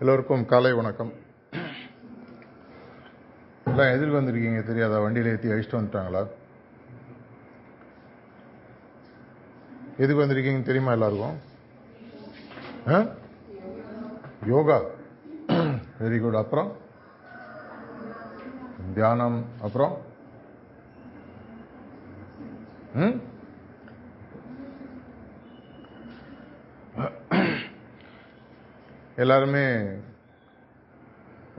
எல்லோருக்கும் காலை வணக்கம். எல்லாம் எதிர்க்கு வந்திருக்கீங்க தெரியாதா? வண்டியில் ஏற்றி அழிச்சிட்டு வந்துட்டாங்களா? எதுக்கு வந்திருக்கீங்கன்னு தெரியுமா எல்லாருக்கும்? ஆ? யோகா. வெரி குட் அப்புறம்? தியானம். அப்புறம்? ம்? எல்லாருமே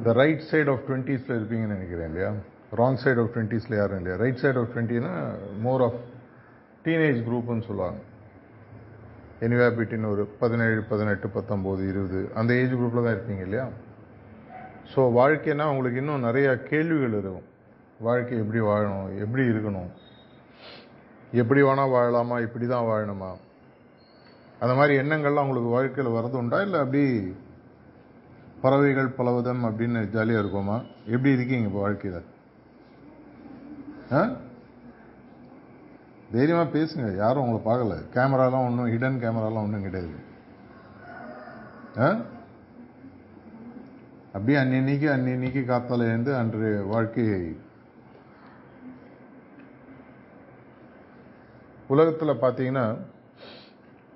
த ரைட் சைட் ஆஃப் டுவெண்ட்டீஸில் இருப்பீங்கன்னு நினைக்கிறேன் இல்லையா? ராங் சைட் ஆஃப் டுவெண்ட்டீஸில் யாரும் இல்லையா? ரைட் சைட் ஆஃப் டுவெண்ட்டினா மோர் ஆஃப் டீனேஜ் குரூப்னு சொல்லுவாங்க. எனிவே பிட்வீன் ஒரு பதினேழு பதினெட்டு பத்தொம்போது இருபது அந்த ஏஜ் குரூப்பில் தான் இருப்பீங்க இல்லையா? ஸோ வாழ்க்கைனா உங்களுக்கு இன்னும் நிறைய கேள்விகள் இருக்கும். வாழ்க்கை எப்படி வாழணும் எப்படி இருக்கணும் எப்படி வேணால் வாழலாமா இப்படி தான் வாழணுமா? அந்த மாதிரி எண்ணங்கள்லாம் உங்களுக்கு வாழ்க்கையில் வரது உண்டா இல்லை அப்படி பறவைகள் பலவதம் அப்படின்னு ஜாலியாக இருக்குமா? எப்படி இருக்கீங்க இப்போ வாழ்க்கையில்? ஆ? தைரியமாக பேசுங்க. யாரும் உங்களை பார்க்கல. கேமராலாம் ஒன்றும் ஹிடன் கேமராலாம் ஒன்றும் கிடையாது. ஆ? அப்படியே அன்னன்னைக்கு அன்னன்னைக்கு காத்தால இருந்து அன்று வாழ்க்கையை உலகத்தில் பார்த்தீங்கன்னா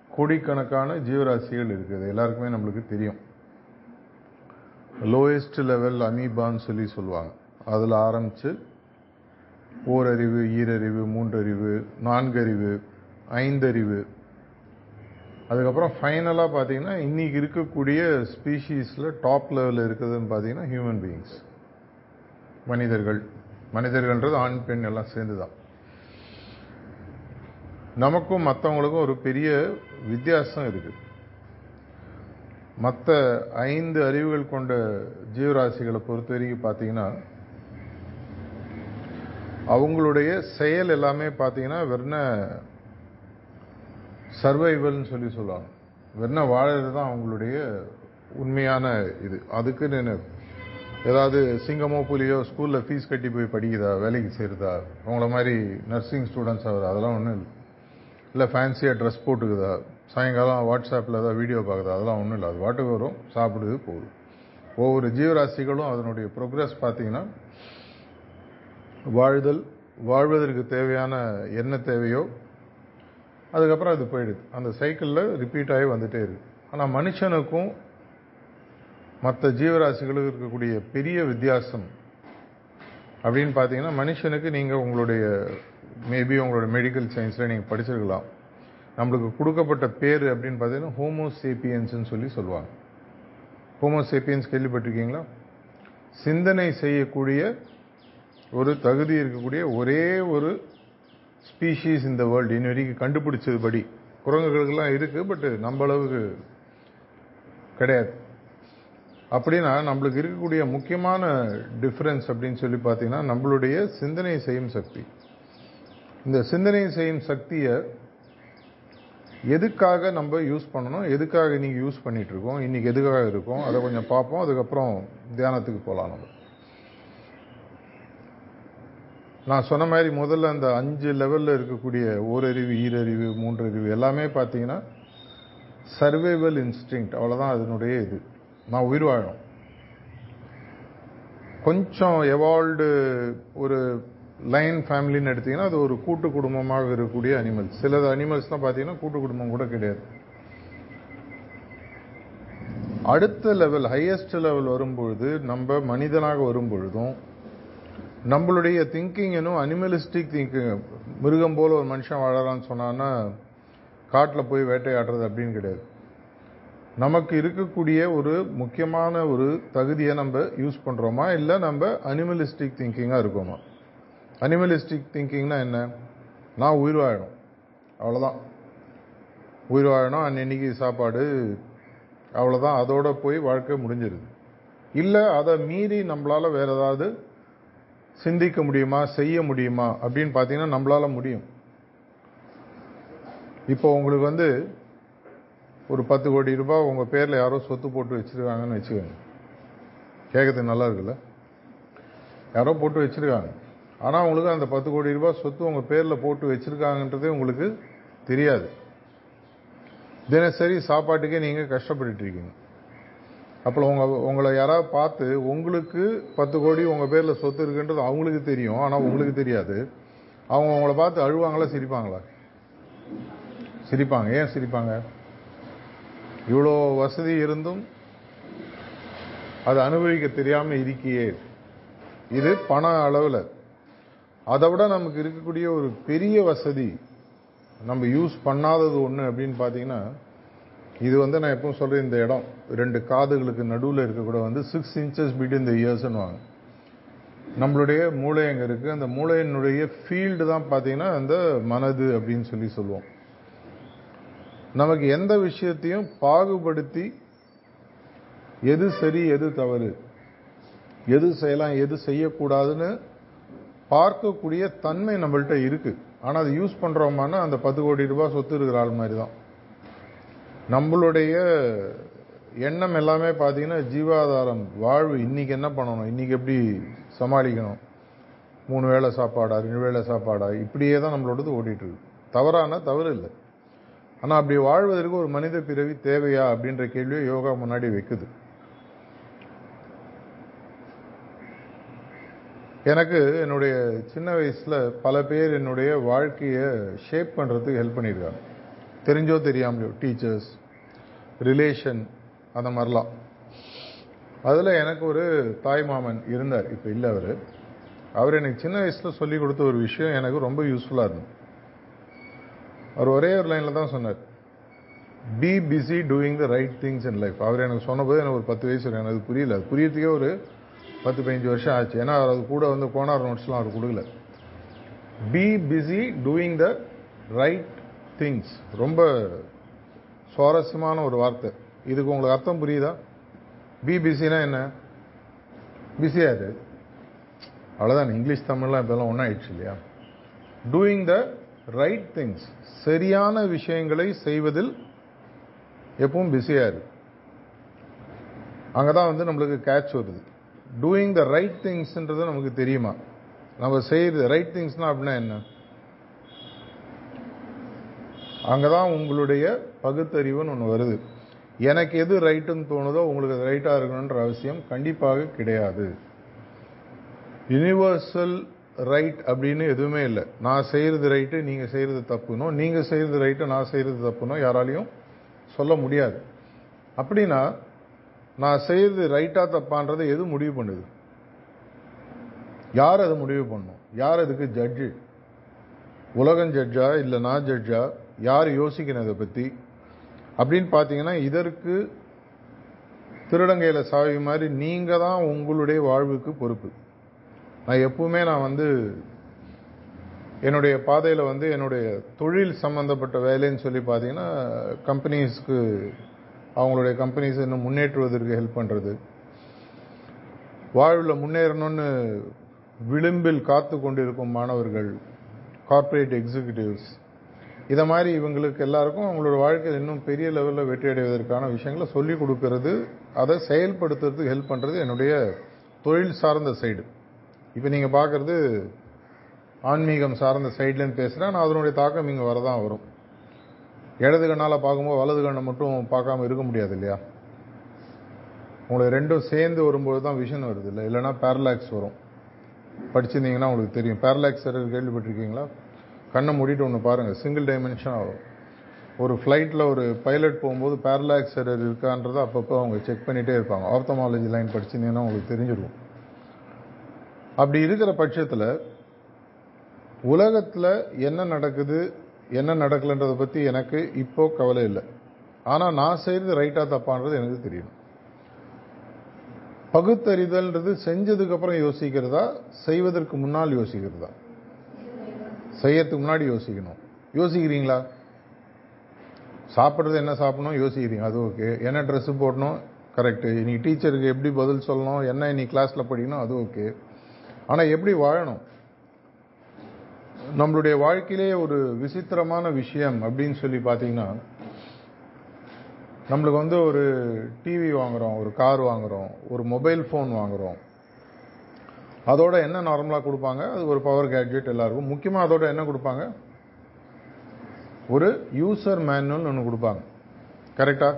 கோடிக்கணக்கான ஜீவராசிகள் இருக்குது. எல்லாருக்குமே நம்மளுக்கு தெரியும். லோயஸ்ட் லெவல் அமீபான்னு சொல்லி சொல்லுவாங்க. அதில் ஆரம்பித்து ஓரறிவு ஈரறிவு மூன்றறிவு நான்கறிவு ஐந்தறிவு. அதுக்கப்புறம் ஃபைனலாக பார்த்தீங்கன்னா இன்னைக்கு இருக்கக்கூடிய ஸ்பீஷீஸில் டாப் லெவலில் இருக்கிறதுன்னு பார்த்தீங்கன்னா ஹியூமன் பீயிங்ஸ் மனிதர்கள். மனிதர்கள்ன்றது ஆண் பெண் எல்லாம் சேர்ந்து தான் நமக்கும் மற்றவங்களுக்கும் ஒரு பெரிய வித்தியாசம் இருக்குது மற்ற ஐந்து அறிவுகள் கொண்ட ஜீவராசிகளை பொறுத்த வரைக்கும் பார்த்தீங்கன்னா அவங்களுடைய செயல் எல்லாமே பார்த்தீங்கன்னா வெறும் சர்வைவல்னு சொல்லி சொல்லுவாங்க. வெறும் வாழறது தான் அவங்களுடைய உண்மையான இது. அதுக்குன்னு ஏதாவது சிங்கமோ புலியோ ஸ்கூலில் ஃபீஸ் கட்டி போய் படிக்குதா வேலைக்கு செய்கிறதா அவங்கள மாதிரி நர்சிங் ஸ்டூடெண்ட்ஸ் ஆகுதா அதெல்லாம் ஒன்றும் இல்லை. இல்லை ஃபேன்சியாக ட்ரெஸ் போட்டுக்குதா சாயங்காலம் வாட்ஸ்அப்பில் ஏதாவது வீடியோ பார்க்குது அதெல்லாம் ஒன்றும் இல்லை. அது வாட்டுக்கு வரும் சாப்பிடுது போகுது. ஒவ்வொரு ஜீவராசிகளும் அதனுடைய ப்ரோக்ரஸ் பார்த்தீங்கன்னா வாழ்தல் வாழ்வதற்கு தேவையான என்ன தேவையோ அதுக்கப்புறம் அது போயிடுது. அந்த சைக்கிளில் ரிப்பீட் ஆகி வந்துட்டே இருக்கு. ஆனால் மனுஷனுக்கும் மற்ற ஜீவராசிகளுக்கு இருக்கக்கூடிய பெரிய வித்தியாசம் அப்படின்னு பார்த்தீங்கன்னா மனுஷனுக்கு நீங்கள் உங்களுடைய மேபி உங்களோட மெடிக்கல் சயின்ஸில் நீங்கள் படிச்சிருக்கலாம். நம்மளுக்கு கொடுக்கப்பட்ட பேர் அப்படின்னு பார்த்தீங்கன்னா ஹோமோசேப்பியன்ஸ்னு சொல்லி சொல்லுவாங்க. ஹோமோசேப்பியன்ஸ் கேள்விப்பட்டிருக்கீங்களா? சிந்தனை செய்யக்கூடிய ஒரு தகுதி இருக்கக்கூடிய ஒரே ஒரு ஸ்பீஷீஸ் இந்த வேர்ல்டு இன்ன வரைக்கும் கண்டுபிடிச்சது படி. குரங்குகளுக்கெல்லாம் இருக்குது பட் நம்ம அளவுக்கு கிடையாது. அப்படின்னா நம்மளுக்கு இருக்கக்கூடிய முக்கியமான டிஃப்ரென்ஸ் அப்படின்னு சொல்லி பார்த்தீங்கன்னா நம்மளுடைய சிந்தனை செய்யும் சக்தி. இந்த சிந்தனை செய்யும் சக்தியை எதுக்காக நம்ம யூஸ் பண்ணணும்? எதுக்காக இன்னைக்கு யூஸ் பண்ணிட்டு இருக்கோம் இன்னைக்கு எதுக்காக இருக்கும்? அதை கொஞ்சம் பார்ப்போம். அதுக்கப்புறம் தியானத்துக்கு போகலாம் நம்ம. நான் சொன்ன மாதிரி முதல்ல அந்த அஞ்சு லெவலில் இருக்கக்கூடிய ஓரறிவு ஈரறிவு மூன்றறிவு எல்லாமே பார்த்தீங்கன்னா சர்வைவல் இன்ஸ்டிங் அவ்வளோதான் அதனுடைய இது. நான் உயிர் வாழணும். கொஞ்சம் எவால்வ்டு ஒரு லைன் ஃபேமிலின்னு எடுத்தீங்கன்னா அது ஒரு கூட்டு குடும்பமாக இருக்கக்கூடிய அனிமல்ஸ் சில அனிமல்ஸ்லாம் பார்த்தீங்கன்னா கூட்டு குடும்பம் கூட கிடையாது. அடுத்த லெவல் ஹையஸ்ட் லெவல் வரும்பொழுது நம்ம மனிதனாக வரும்பொழுதும் நம்மளுடைய திங்கிங் இன்னும் அனிமலிஸ்டிக் திங்கிங் மிருகம் போல் ஒரு மனுஷன் வாழறான்னு சொன்னான்னா காட்டில் போய் வேட்டையாடுறது அப்படின்னு கிடையாது. நமக்கு இருக்கக்கூடிய ஒரு முக்கியமான ஒரு தகுதியை நம்ம யூஸ் பண்ணுறோமா இல்லை நம்ம அனிமலிஸ்டிக் திங்கிங்காக இருக்கோமா? அனிமலிஸ்டிக் திங்கிங்னா என்ன? நான் உயிர் வாழணும் அவ்வளோதான் உயிர் வாழணும் அன்னன்னைக்கு சாப்பாடு அவ்வளோதான் அதோடு போய் வாழ்க்கை முடிஞ்சிருது. இல்லை அதை மீறி நம்மளால் வேறு ஏதாவது சிந்திக்க முடியுமா செய்ய முடியுமா அப்படின்னு பார்த்தீங்கன்னா நம்மளால முடியும். இப்போ உங்களுக்கு வந்து ஒரு பத்து கோடி ரூபாய் உங்கள் பேரில் யாரோ சொத்து போட்டு வச்சுருக்காங்கன்னு வச்சுக்கோங்க. கேட்கறதுக்கு நல்லா இருக்குல்ல? யாரோ போட்டு வச்சுருக்காங்க. ஆனால் உங்களுக்கு அந்த பத்து கோடி ரூபாய் சொத்து உங்கள் பேரில் போட்டு வச்சுருக்காங்கன்றதே உங்களுக்கு தெரியாது. தினசரி சாப்பாட்டுக்கே நீங்கள் கஷ்டப்பட்டு இருக்கீங்க. அப்போ உங்கள் உங்களை யாராவது பார்த்து உங்களுக்கு பத்து கோடி உங்கள் பேரில் சொத்து இருக்குன்றது அவங்களுக்கு தெரியும். ஆனால் உங்களுக்கு தெரியாது. அவங்க உங்களை பார்த்து அழுவாங்களா சிரிப்பாங்களா? சிரிப்பாங்க. ஏன் சிரிப்பாங்க? இவ்வளோ வசதி இருந்தும் அது அனுபவிக்க தெரியாமல் இருக்கியே. இது பண அளவில். அதை விட நமக்கு இருக்கக்கூடிய ஒரு பெரிய வசதி நம்ம யூஸ் பண்ணாதது ஒன்று அப்படின்னு பார்த்தீங்கன்னா இது வந்து நான் எப்பவும் சொல்கிறேன் இந்த இடம் ரெண்டு காதுகளுக்கு நடுவில் இருக்கக்கூட வந்து சிக்ஸ் இன்ச்சஸ் பிட்வீன் த இயர்ஸ்னுவாங்க நம்மளுடைய மூளை அங்கே இருக்குது அந்த மூளையினுடைய ஃபீல்டு தான் பார்த்தீங்கன்னா அந்த மனது அப்படின்னு சொல்லி சொல்லுவோம். நமக்கு எந்த விஷயத்தையும் பாகுபடுத்தி எது சரி எது தவறு எது செய்யலாம் எது செய்யக்கூடாதுன்னு பார்க்கக்கூடிய தன்மை நம்மள்ட்ட இருக்குது ஆனால் அது யூஸ் பண்றோமானா அந்த பத்து கோடி ரூபாய் சொத்து இருக்கிற ஆள் மாதிரி தான் நம்மளுடைய எண்ணம் எல்லாமே பார்த்தீங்கன்னா ஜீவாதாரம் வாழ்வு. இன்றைக்கி என்ன பண்ணணும்? இன்றைக்கி எப்படி சமாளிக்கணும்? மூணு வேளை சாப்பாடா? ரெண்டு வேளை சாப்பாடா? இப்படியே தான் நம்மளோடது ஓடிட்டுருக்கு தவறான? தவறு இல்லை. ஆனால் அப்படி வாழ்வதற்கு ஒரு மனித பிறவி தேவையா? அப்படின்ற கேள்வியை யோகா முன்னாடி வைக்குது. எனக்கு என்னுடைய சின்ன வயசில் பல பேர் என்னுடைய வாழ்க்கையை ஷேப் பண்ணுறதுக்கு ஹெல்ப் பண்ணியிருக்காங்க. தெரிஞ்சோ தெரியாமலையோ டீச்சர்ஸ் ரிலேஷன் அந்த மாதிரிலாம். அதில் எனக்கு ஒரு தாய் மாமன் இருந்தார். இப்போ இல்லை அவர். அவர் எனக்கு சின்ன வயசில் சொல்லி கொடுத்த ஒரு விஷயம் எனக்கு ரொம்ப யூஸ்ஃபுல்லாக இருந்தது. அவர் ஒரே ஒரு லைனில் தான் சொன்னார். Be busy doing the right things in life அவர் எனக்கு சொன்னபோது எனக்கு ஒரு பத்து வயசு எனக்கு புரியல. அது புரியறதுக்கே ஒரு பத்து பதினஞ்சு வருஷம் ஆச்சு. ஏன்னா அவர் அது கூட வந்து கோனார் நோட்ஸ்லாம் அவர் கொடுக்கல. Be busy doing the right things ரொம்ப சுவாரஸ்யமான ஒரு வார்த்தை. இதுக்கு உங்களுக்கு அர்த்தம் புரியுதா? பி பிஸினா என்ன? பிஸியாக இரு அவ்வளோதான் இங்கிலீஷ் தமிழ்லாம் இப்போல்லாம் ஒன்றாயிடுச்சு இல்லையா? டூயிங் த ரைட் திங்ஸ் சரியான விஷயங்களை செய்வதில் எப்பவும் இருக்குது இரு. அங்கதான் வந்து நம்மளுக்கு கேட்ச் வருது. டூயிங் த ரைட் திங்ஸ்ன்றது நமக்கு தெரியுமா? நம்ம செய்கிறது ரைட் திங்ஸ்னால் அப்படின்னா என்ன? அங்கே தான் உங்களுடைய பகுத்தறிவுன்னு ஒன்று வருது. எனக்கு எது ரைட்டுன்னு தோணுதோ உங்களுக்கு அது ரைட்டாக இருக்கணுன்ற அவசியம் கண்டிப்பாக கிடையாது. யூனிவர்சல் ரைட் அப்படின்னு எதுவுமே இல்லை. நான் செய்கிறது ரைட்டு நீங்கள் செய்கிறது தப்புனோ நீங்கள் செய்கிறது ரைட்டு நான் செய்கிறது தப்புனோ யாராலையும் சொல்ல முடியாது. அப்படின்னா நான் செய்யறது ரைட்டாக தப்பான்றதை எது முடிவு பண்ணுது? யார் அதை முடிவு பண்ணும்? யார் அதுக்கு ஜட்ஜு உலகம் ஜட்ஜா இல்லை நான் ஜட்ஜா யார் யோசிக்கணும் இதை பற்றி அப்படின்னு பார்த்தீங்கன்னா இதற்கு திருடங்கையில் சாவி மாதிரி நீங்கள் தான் உங்களுடைய வாழ்வுக்கு பொறுப்பு. நான் எப்பவுமே நான் வந்து என்னுடைய பாதையில் வந்து என்னுடைய தொழில் சம்பந்தப்பட்ட வேலைன்னு சொல்லி பார்த்தீங்கன்னா கம்பெனிஸ்க்கு அவங்களுடைய கம்பெனிஸ் இன்னும் முன்னேற்றுவதற்கு ஹெல்ப் பண்ணுறது வாழ்வில் முன்னேறணும்னு விளிம்பில் காத்து கொண்டிருக்கும் மாணவர்கள் கார்ப்பரேட் எக்ஸிக்யூட்டிவ்ஸ் இதை மாதிரி இவங்களுக்கு எல்லாருக்கும் அவங்களோட வாழ்க்கையில் இன்னும் பெரிய லெவலில் வெற்றி அடைவதற்கான விஷயங்களை சொல்லிக் கொடுக்கறது அதை செயல்படுத்துறதுக்கு ஹெல்ப் பண்ணுறது என்னுடைய தொழில் சார்ந்த சைடு இப்போ நீங்கள் பார்க்குறது ஆன்மீகம் சார்ந்த சைட்லேருந்து பேசுகிறேன் நான் அதனுடைய தாக்கம் இங்கே வரதான் வரும். இடது கண்ணால் பார்க்கும்போது வலது கண்ணை மட்டும் பார்க்காம இருக்க முடியாது இல்லையா? உங்களுக்கு ரெண்டும் சேர்ந்து வரும்போது தான் விஷன் வருது இல்லை? இல்லைன்னா பேரலாக்ஸ் வரும். படிச்சிருந்தீங்கன்னா உங்களுக்கு தெரியும். பேரலாக்ஸ் கேள்விப்பட்டிருக்கீங்களா? கண்ணை மூடிட்டு ஒன்று பாருங்கள் சிங்கிள் டைமென்ஷன் ஆகும் ஒரு ஃப்ளைட்டில் ஒரு பைலட் போகும்போது பேரலாக்ஸ் எரர் இருக்கான்றதை அப்பப்போ அவங்க செக் பண்ணிகிட்டே இருப்பாங்க. ஆர்த்தமாலஜி லைன் படிச்சிருந்தீங்கன்னா உங்களுக்கு தெரிஞ்சிருக்கும். அப்படி இருக்கிற பட்சத்தில் உலகத்தில் என்ன நடக்குது? என்ன நடக்கலைன்றதை பற்றி எனக்கு இப்போ கவலை இல்லை. ஆனால் நான் செய்கிறது ரைட்டாக தப்பான்றது எனக்கு தெரியும். பகுத்தறிதல்ன்றது செஞ்சதுக்கப்புறம் யோசிக்கிறதா? செய்வதற்கு முன்னால் யோசிக்கிறதா? செய்யறதுக்கு முன்னாடி யோசிக்கணும். யோசிக்கிறீங்களா? சாப்பிட்றது என்ன சாப்பிடணும்? யோசிக்கிறீங்க. அது ஓகே என்ன ட்ரெஸ்ஸு போடணும்? கரெக்டு இன்னைக்கு டீச்சருக்கு எப்படி பதில் சொல்லணும்? என்ன இன்னைக்கு கிளாஸில் படிக்கணும்? அது ஓகே ஆனால் எப்படி வாழணும்? நம்மளுடைய வாழ்க்கையிலே ஒரு விசித்திரமான விஷயம் அப்படின்னு சொல்லி பார்த்தீங்கன்னா நம்மளுக்கு வந்து ஒரு டிவி வாங்குறோம் ஒரு கார் வாங்குறோம் ஒரு மொபைல் ஃபோன் வாங்குறோம். அதோட என்ன நார்மலாக கொடுப்பாங்க? அது ஒரு பவர் கேட்ஜெட் எல்லாருக்கும். முக்கியமாக அதோட என்ன கொடுப்பாங்க? ஒரு யூசர் மேனுவல் ஒன்று கொடுப்பாங்க. கரெக்டாக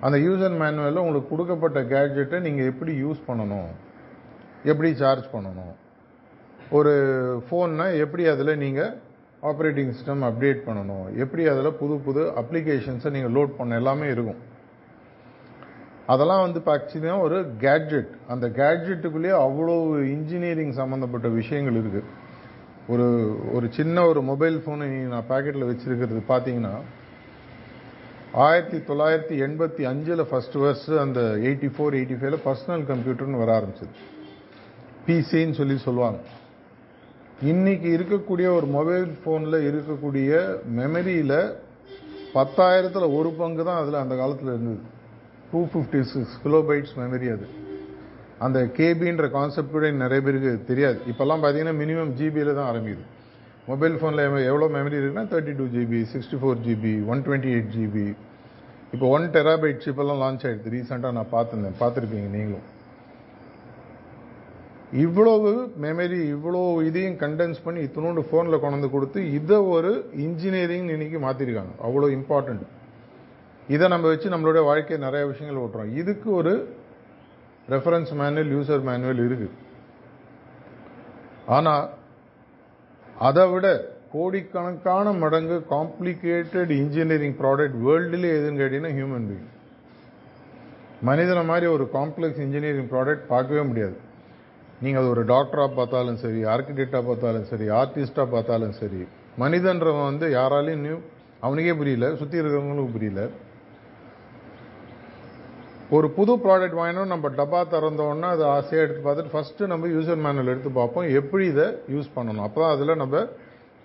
அந்த யூசர் மேனுவலில் உங்களுக்கு கொடுக்கப்பட்ட கேட்ஜெட்டை நீங்கள் எப்படி யூஸ் பண்ணணும்? எப்படி சார்ஜ் பண்ணணும்? ஒரு ஃபோன்னா எப்படி அதில் நீங்கள் ஆப்ரேட்டிங் சிஸ்டம் அப்டேட் பண்ணணும்? எப்படி அதில் புது புது அப்ளிகேஷன்ஸை நீங்கள் லோட் பண்ண எல்லாமே இருக்கும். அதெல்லாம் வந்து ஆக்சுவலி ஒரு கேட்ஜெட் அந்த கேட்ஜெட்டுக்குள்ளேயே அவ்வளோ இன்ஜினியரிங் சம்மந்தப்பட்ட விஷயங்கள் இருக்குது ஒரு ஒரு சின்ன ஒரு மொபைல் ஃபோனை நான் பேக்கெட்டில் வச்சுருக்கிறது பார்த்தீங்கன்னா ஆயிரத்தி தொள்ளாயிரத்தி எண்பத்தி அஞ்சில் ஃபர்ஸ்ட் வருஷ அந்த எயிட்டி ஃபோர் எயிட்டி ஃபைவ்ல பர்சனல் கம்ப்யூட்டர்னு வர ஆரம்பிச்சது. பிசின்னு சொல்லி சொல்லுவாங்க. இன்னைக்கு இருக்கக்கூடிய ஒரு மொபைல் ஃபோனில் இருக்கக்கூடிய மெமரியில் பத்தாயிரத்தில் ஒரு பங்கு தான் அதில் அந்த காலத்தில் இருந்தது. Two fifty six kilobytes memory அது. அந்த கேபின்ற கான்செப்ட் கூட நிறைய பேருக்கு தெரியாது. இப்போல்லாம் பார்த்தீங்கன்னா மினிமம் ஜிபியில் தான் ஆரம்பிக்குது. மொபைல் ஃபோனில் எவ்வளோ மெமரி இருக்குன்னா thirty two GB sixty four GB one twenty eight GB இப்போ ஒன் டெராபைட் சிப்பெல்லாம் லான்ச் ஆகிடுது ரீசெண்டாக நான் பார்த்துருந்தேன். பார்த்துருப்பீங்க நீங்களும். இவ்வளவு மெமரி இவ்வளோ இதையும் கண்டென்ஸ் பண்ணி இத்தினோண்டு ஃபோனில் கொண்டு கொடுத்து இதை ஒரு இன்ஜினியரிங் இன்னைக்கு மாற்றிருக்காங்க அவ்வளோ இம்பார்ட்டண்ட் இதை நம்ம வச்சு நம்மளுடைய வாழ்க்கையை நிறைய விஷயங்கள் ஓட்டுறோம். இதுக்கு ஒரு ரெஃபரன்ஸ் மேனுவல் யூசர் மேனுவல் இருக்குது ஆனால் அதை விட கோடிக்கணக்கான மடங்கு காம்ப்ளிகேட்டட் இன்ஜினியரிங் ப்ராடக்ட் வேர்ல்டுலேயே எதுன்னு கேட்டிங்கன்னா ஹியூமன் பீயிங் மனிதனை மாதிரி ஒரு காம்ப்ளெக்ஸ் இன்ஜினியரிங் ப்ராடக்ட் பார்க்கவே முடியாது. நீங்கள் அது ஒரு டாக்டராக பார்த்தாலும் சரி ஆர்கிடெக்டாக பார்த்தாலும் சரி ஆர்டிஸ்டாக பார்த்தாலும் சரி மனிதன்றவன் வந்து யாராலையும் நியூ அவனுக்கே புரியல சுற்றி இருக்கிறவங்களுக்கும் புரியல. ஒரு புது ப்ராடக்ட் வாங்கினோம் நம்ம டப்பா திறந்தோன்னா அதை ஆசையாக எடுத்து பார்த்துட்டு ஃபஸ்ட்டு நம்ம யூசர் மேனுவல் எடுத்து பார்ப்போம் எப்படி இதை யூஸ் பண்ணணும். அப்போ தான் அதில் நம்ம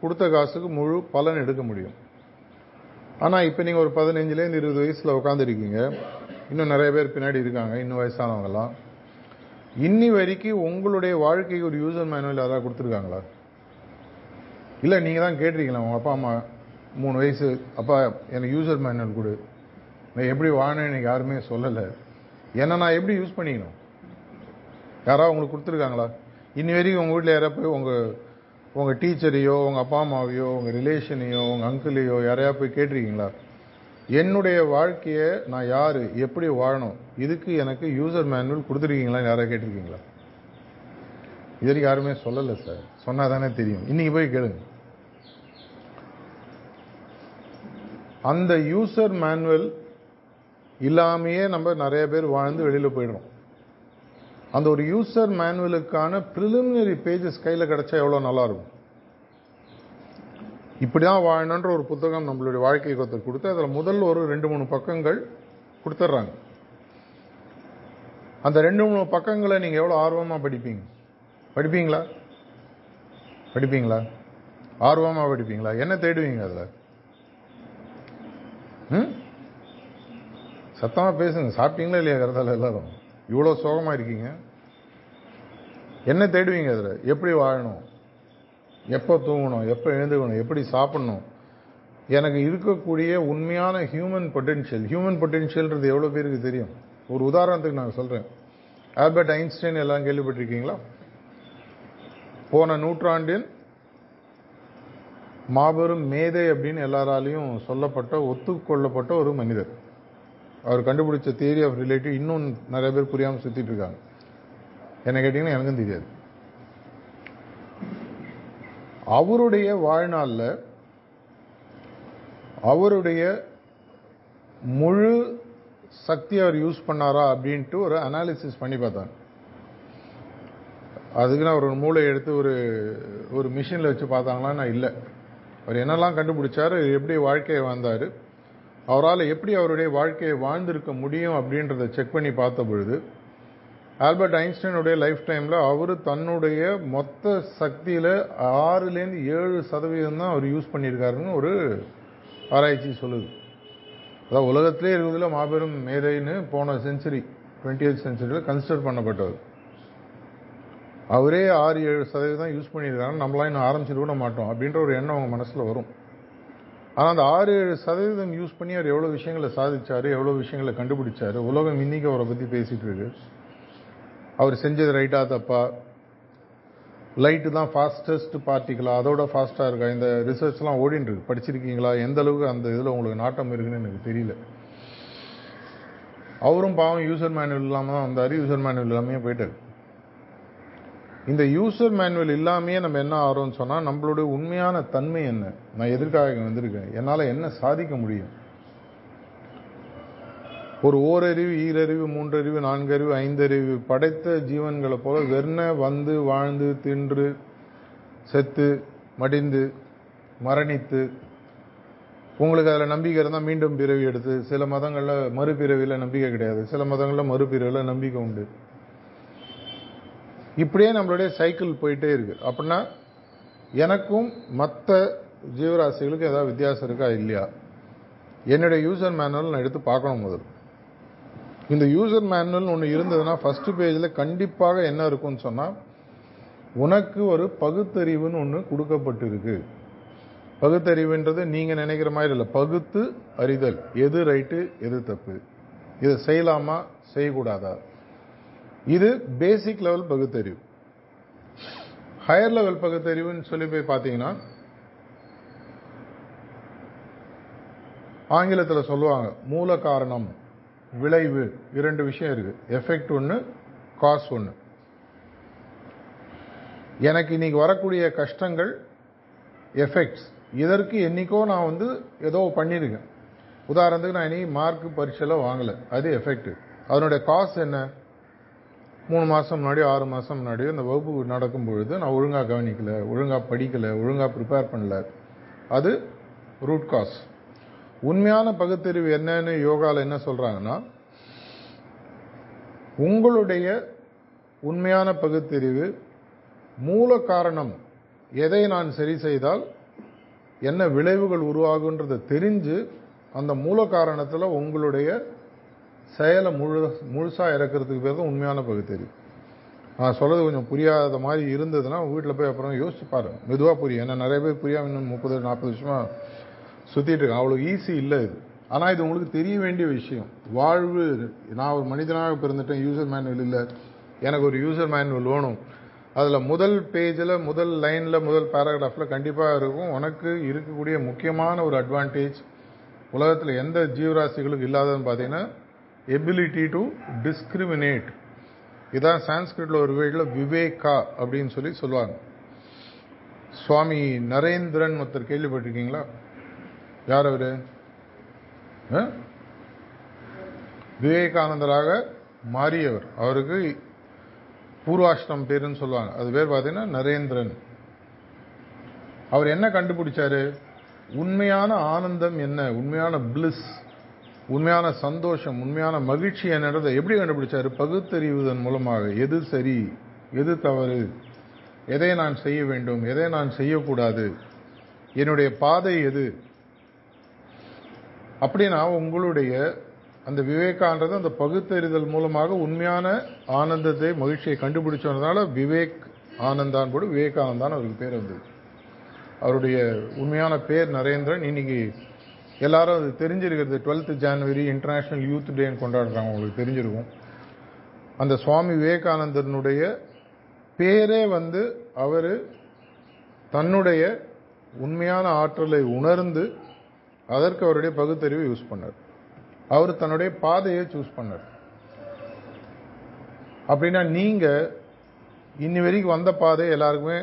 கொடுத்த காசுக்கு முழு பலன் எடுக்க முடியும். ஆனால் இப்போ நீங்கள் ஒரு பதினஞ்சுலேருந்து இருபது வயசில் உட்காந்துருக்கீங்க இன்னும் நிறைய பேர் பின்னாடி இருக்காங்க இன்னும் வயசானவங்கலாம். இன்னி வரைக்கும் உங்களுடைய வாழ்க்கைக்கு ஒரு யூசர் மேனுவல் யாராவது கொடுத்துருக்காங்களா? இல்லை நீங்கள் தான் கேட்டிருக்கீங்களா? உங்கள் அப்பா அம்மா மூணு வயசு அப்பா எனக்கு யூசர் மேனுவல் கொடு. நான் எப்படி வாழணும் எனக்கு யாருமே சொல்லலை. ஏன்னா நான் எப்படி யூஸ் பண்ணிக்கணும்? யாராவது உங்களுக்கு கொடுத்துருக்காங்களா? இன்னி வரைக்கும் உங்கள் வீட்டில் யாராவது போய் உங்கள் உங்கள் டீச்சரையோ உங்கள் அப்பா அம்மாவையோ உங்கள் ரிலேஷனையோ உங்கள் அங்கிளையோ யாரையா போய் கேட்டிருக்கீங்களா? என்னுடைய வாழ்க்கையை நான் யார் எப்படி வாழணும் இதுக்கு எனக்கு யூசர் மேனுவல் கொடுத்துருக்கீங்களா யாராவது கேட்டிருக்கீங்களா? இது வரைக்கும் யாருமே சொல்லலை சார் சொன்னால் தானே தெரியும். இன்னைக்கு போய் கேளுங்க. அந்த யூசர் மேனுவல் இல்லாமையே நம்ம நிறைய பேர் வாழ்ந்து வெளியில் போயிடுறோம். அந்த ஒரு யூசர் மேனுவலுக்கான ப்ரிலிமினரி பேஜஸ் கையில் கிடச்சா எவ்வளோ நல்லா இருக்கும்? இப்படி தான் வாழணுன்ற ஒரு புத்தகம் நம்மளுடைய வாழ்க்கை ஒருத்தர் கொடுத்து அதில் முதல் ஒரு ரெண்டு மூணு பக்கங்கள் கொடுத்துட்றாங்க அந்த ரெண்டு மூணு பக்கங்களை நீங்கள் எவ்வளோ ஆர்வமாக படிப்பீங்க? படிப்பீங்களா? படிப்பீங்களா? ஆர்வமாக படிப்பீங்களா? என்ன தேடுவீங்க அதில்? ம்? சத்தமாக பேசுங்க. சாப்பிட்டீங்களா இல்லையா கருத்தால எல்லாரும்? இவ்வளோ சோகமாக இருக்கீங்க? என்ன தேடுவீங்க அதில்? எப்படி வாழணும்? எப்போ தூங்கணும் எப்போ எழுந்துக்கணும் எப்படி சாப்பிடணும்? எனக்கு இருக்கக்கூடிய உண்மையான ஹியூமன் பொட்டென்ஷியல் ஹியூமன் பொட்டென்ஷியல்ன்றது எவ்வளோ பேருக்கு தெரியும்? ஒரு உதாரணத்துக்கு நான் சொல்கிறேன் ஆல்பர்ட் ஐன்ஸ்டைன் எல்லாம் கேள்விப்பட்டிருக்கீங்களா? போன நூற்றாண்டின் மாபெரும் மேதை அப்படின்னு எல்லாராலையும் சொல்லப்பட்ட ஒத்துக்கொள்ளப்பட்ட ஒரு மனிதர். அவர் கண்டுபிடிச்ச தியரி ஆஃப் ரிலேட்டிவ் இன்னும் நிறைய பேர் புரியாமல் சுற்றிட்டு இருக்காங்க. என்ன கேட்டிங்கன்னா எனக்கும் தெரியாது. அவருடைய வாழ்நாளில் அவருடைய முழு சக்தி அவர் யூஸ் பண்ணாரா அப்படின்ட்டு ஒரு அனாலிசிஸ் பண்ணி பார்த்தாங்க அதுக்குன்னு அவர் ஒரு மூளை எடுத்து ஒரு ஒரு மிஷினில் வச்சு பார்த்தாங்களா நான் இல்லை. அவர் என்னெல்லாம் கண்டுபிடிச்சார் எப்படி வாழ்க்கையை வாழ்ந்தார் அவரால் எப்படி அவருடைய வாழ்க்கையை வாழ்ந்திருக்க முடியும் அப்படின்றத செக் பண்ணி பார்த்த பொழுது ஆல்பர்ட் ஐன்ஸ்டைனுடைய லைஃப் டைமில் அவர் தன்னுடைய மொத்த சக்தியில் ஆறுலேருந்து ஏழு சதவீதம் தான் அவர் யூஸ் பண்ணியிருக்காருன்னு ஒரு ஆராய்ச்சி சொல்லுது. அதாவது உலகத்திலே இருக்கிறதுல மாபெரும் மேதைன்னு போன செஞ்சுரி டுவெண்ட்டி எய்த் செஞ்சுரியில் கன்சிடர் பண்ணப்பட்டவர். அவரே ஆறு ஏழு சதவீதம் யூஸ் பண்ணியிருக்காங்க நம்மளாம் இன்னும் ஆரம்பிச்சிட்டு கூட மாட்டோம் அப்படின்ற ஒரு எண்ணம் அவங்க மனசில் வரும். ஆனால் அந்த ஆறு ஏழு சதவீதம் யூஸ் பண்ணி அவர் எவ்வளோ விஷயங்களை சாதிச்சார் எவ்வளோ விஷயங்களை கண்டுபிடிச்சாரு உலகம் இன்றைக்கி அவரை பற்றி பேசிகிட்டு இருக்கு. அவர் செஞ்சது ரைட்டாக தப்பா? லைட்டு தான் ஃபாஸ்டஸ்ட் பார்ட்டிகளா அதோட ஃபாஸ்ட்டாக இருக்கா? இந்த ரிசர்ச்லாம் ஓடின்னு இருக்கு படிச்சிருக்கீங்களா? எந்த அளவுக்கு அந்த இதில் உங்களுக்கு நாட்டம் இருக்குன்னு எனக்கு தெரியல. அவரும் பாவம் யூசர் மேனுவல் இல்லாமல் தான் வந்தார். யூசர் மேனுவல் இல்லாமையே போயிட்டார். இந்த யூசர் மேனுவல் இல்லாமையே நம்ம என்ன ஆகிறோம்னு சொன்னால் நம்மளுடைய உண்மையான தன்மை என்ன? நான் எதற்காக வந்திருக்கேன்? என்னால் என்ன சாதிக்க முடியும்? ஒரு ஓரறிவு ஈரறிவு மூன்றறிவு நான்கறிவு ஐந்தறிவு படைத்த ஜீவன்களை போல வெறுன வந்து வாழ்ந்து தின்று செத்து மடிந்து மரணித்து உங்களுக்கு அதில் நம்பிக்கை இருந்தால் மீண்டும் பிறவி எடுத்து சில மதங்களில் மறுபிறவியில் நம்பிக்கை கிடையாது. சில மதங்களில் மறுபிறவியில் நம்பிக்கை உண்டு. இப்படியே நம்மளுடைய சைக்கிள் போயிட்டே இருக்கு. அப்படின்னா எனக்கும் மற்ற ஜீவராசிகளுக்கு ஏதாவது வித்தியாசம் இருக்கா? இல்லையா? என்னுடைய யூசர் மேனுவல் நான் எடுத்து பார்க்கணும் முதல் இந்த யூசர் மேனுவல் ஒன்று இருந்ததுன்னா ஃபஸ்ட்டு பேஜில் கண்டிப்பாக என்ன இருக்கும்னு சொன்னால் உனக்கு ஒரு பகுத்தறிவுன்னு ஒன்று கொடுக்கப்பட்டிருக்கு. பகுத்தறிவுன்றது நீங்கள் நினைக்கிற மாதிரி இல்லை. பகுத்து அறிதல். எது ரைட்டு எது தப்பு. இதை செய்யலாமா? செய்யக்கூடாதா? இது பேசிக் லெவல் பகுத்தறிவு. ஹையர் லெவல் பகுத்தறிவுன்னு சொல்லி போய் பார்த்தீங்கன்னா ஆங்கிலத்தில் சொல்லுவாங்க மூல காரணம் விளைவு இரண்டு விஷயம் இருக்கு. எஃபெக்ட் ஒன்று காஸ் ஒன்று எனக்கு இன்னைக்கு வரக்கூடிய கஷ்டங்கள் எஃபெக்ட்ஸ் இதற்கு என்னைக்கோ நான் வந்து ஏதோ பண்ணியிருக்கேன் உதாரணத்துக்கு நான் இனி மார்க் பரீட்சையில் வாங்கலை. அது எஃபெக்ட் அதனுடைய காசு என்ன? மூணு மாதம் முன்னாடியோ ஆறு மாதம் முன்னாடியோ இந்த வகுப்பு நடக்கும் பொழுது நான் ஒழுங்காக கவனிக்கலை ஒழுங்காக படிக்கலை ஒழுங்காக ப்ரிப்பேர் பண்ணல. அது ரூட் காஸ் உண்மையான பகுத்தறிவு என்னன்னு யோகாவில் என்ன சொல்றாங்கன்னா உங்களுடைய உண்மையான பகுத்தறிவு மூல காரணம் எதை நான் சரி செய்தால் என்ன விளைவுகள் உருவாகுன்றதை தெரிஞ்சு அந்த மூல காரணத்தில் உங்களுடைய செயலை முழு முழுசாக இறக்கிறதுக்கு பேர் தான் உண்மையான பகுத்தறிவு. நான் சொல்கிறது கொஞ்சம் புரியாத மாதிரி இருந்ததுன்னா வீட்டில் போய் அப்புறம் யோசிச்சு பாருங்கள் மெதுவாக புரியும் ஏன்னா நிறைய பேர் புரியாம இன்னும் முப்பது நாற்பது வருஷமாக சுற்றிட்டு இருக்கேன். அவ்வளோ ஈஸி இல்லை இது. ஆனால் இது உங்களுக்கு தெரிய வேண்டிய விஷயம். வாழ்வு நான் ஒரு மனிதனாக பிறந்துட்டேன் யூசர் மேனுவல் இல்லை. எனக்கு ஒரு யூசர் மேனுவல் வேணும். அதில் முதல் பேஜில் முதல் லைனில் முதல் பேராகிராஃபில் கண்டிப்பாக இருக்கும். உனக்கு இருக்கக்கூடிய முக்கியமான ஒரு அட்வான்டேஜ் உலகத்தில் எந்த ஜீவராசிகளுக்கு இல்லாததுன்னு பார்த்தீங்கன்னா எபிலிட்டி டு டிஸ்கிரிமினேட் இதான் சான்ஸ்கிரிட்ல ஒரு வேர்டில் விவேகா அப்படின்னு சொல்லி சொல்லுவாங்க. சுவாமி நரேந்திரன் ஒருத்தர் கேள்விப்பட்டிருக்கீங்களா? யார் அவரு ஆ? விவேகானந்தராக மாறியவர். அவருக்கு பூர்வாஷ்டம் பேருன்னு சொல்லுவாங்க. அது பேர் பார்த்தீங்கன்னா நரேந்திரன். அவர் என்ன கண்டுபிடிச்சாரு? உண்மையான ஆனந்தம் என்ன? உண்மையான பிளிஸ் உண்மையான சந்தோஷம் உண்மையான மகிழ்ச்சி என்னன்றதை எப்படி கண்டுபிடிச்சாரு? பகுத்தறிவதன் மூலமாக. எது சரி? எது தவறு? எதை நான் செய்ய வேண்டும்? எதை நான் செய்யக்கூடாது? என்னுடைய பாதை எது? அப்படின்னா உங்களுடைய அந்த விவேகான்றது அந்த பகுத்தறிதல் மூலமாக உண்மையான ஆனந்தத்தை மகிழ்ச்சியை கண்டுபிடிச்சதுனால விவேக் ஆனந்தான் கூட விவேகானந்தான் அவருக்கு பேர் வந்தது. அவருடைய உண்மையான பேர் நரேந்திரன். இன்னைக்கு எல்லாரும் அது தெரிஞ்சிருக்கிறது. டுவெல்த் ஜான்வரி இன்டர்நேஷ்னல் யூத் டேன்னு கொண்டாடுறாங்க. உங்களுக்கு தெரிஞ்சிருக்கும். அந்த சுவாமி விவேகானந்தனுடைய பேரே வந்து அவர் தன்னுடைய உண்மையான ஆற்றலை உணர்ந்து அதற்கு அவருடைய பகுத்தறிவை யூஸ் பண்ணார். அவர் தன்னுடைய பாதையை சூஸ் பண்ணார். அப்படின்னா நீங்க இன்னி வரைக்கும் வந்த பாதை எல்லாருக்குமே